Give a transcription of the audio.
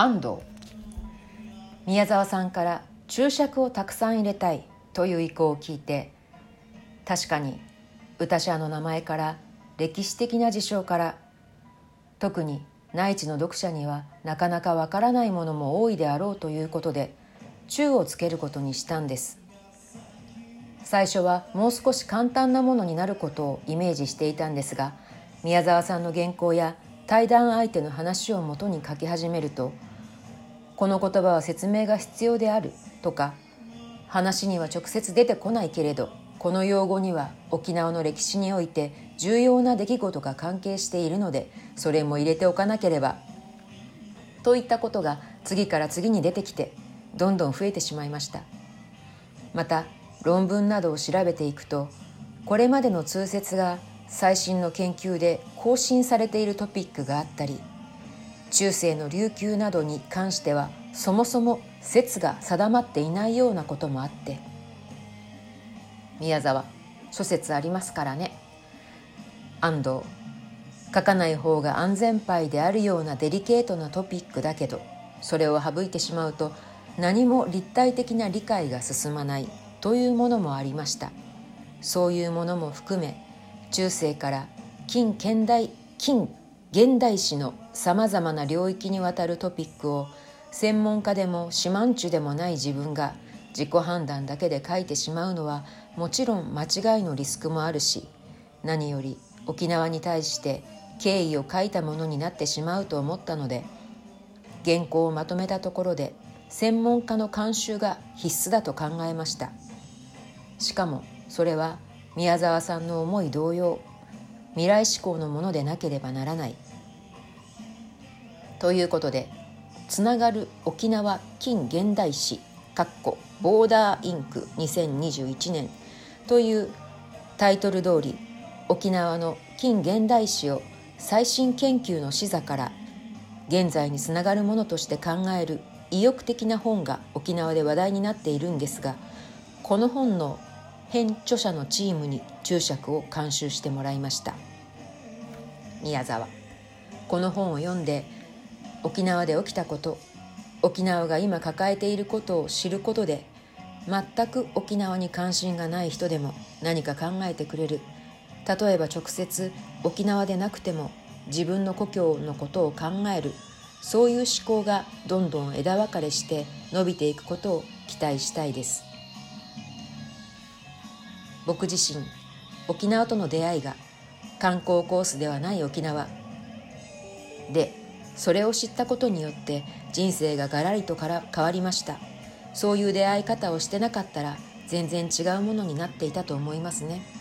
安藤。宮沢さんから注釈をたくさん入れたいという意向を聞いて確かに歌者の名前から歴史的な事象から特に内地の読者にはなかなかわからないものも多いであろうということで中をつけることにしたんです。最初はもう少し簡単なものになることをイメージしていたんですが宮沢さんの原稿や対談相手の話をもとに書き始めるとこの言葉は説明が必要であるとか話には直接出てこないけれどこの用語には沖縄の歴史において重要な出来事が関係しているのでそれも入れておかなければといったことが次から次に出てきてどんどん増えてしまいました。また論文などを調べていくとこれまでの通説が最新の研究で更新されているトピックがあったり中世の琉球などに関してはそもそも説が定まっていないようなこともあって宮沢諸説ありますからね。安藤書かない方が安全牌であるようなデリケートなトピックだけどそれを省いてしまうと何も立体的な理解が進まないというものもありました。そういうものも含め中世から近現代近現代史のさまざまな領域にわたるトピックを専門家でも四万中でもない自分が自己判断だけで書いてしまうのはもちろん間違いのリスクもあるし何より沖縄に対して敬意を書いたものになってしまうと思ったので原稿をまとめたところで専門家の監修が必須だと考えました。しかもそれは宮沢さんの思い同様。未来志向のものでなければならない。ということで「つながる沖縄近現代史」かっこボーダーインク2021年というタイトル通り沖縄の近現代史を最新研究の視座から現在につながるものとして考える意欲的な本が沖縄で話題になっているんですがこの本の編著者のチームに注釈を監修してもらいました。宮沢。この本を読んで沖縄で起きたこと沖縄が今抱えていることを知ることで全く沖縄に関心がない人でも何か考えてくれる。例えば直接沖縄でなくても自分の故郷のことを考える。そういう思考がどんどん枝分かれして伸びていくことを期待したいです。僕自身沖縄との出会いが観光コースではない沖縄。でそれを知ったことによって人生がガラリとから変わりました。そういう出会い方をしてなかったら全然違うものになっていたと思いますね。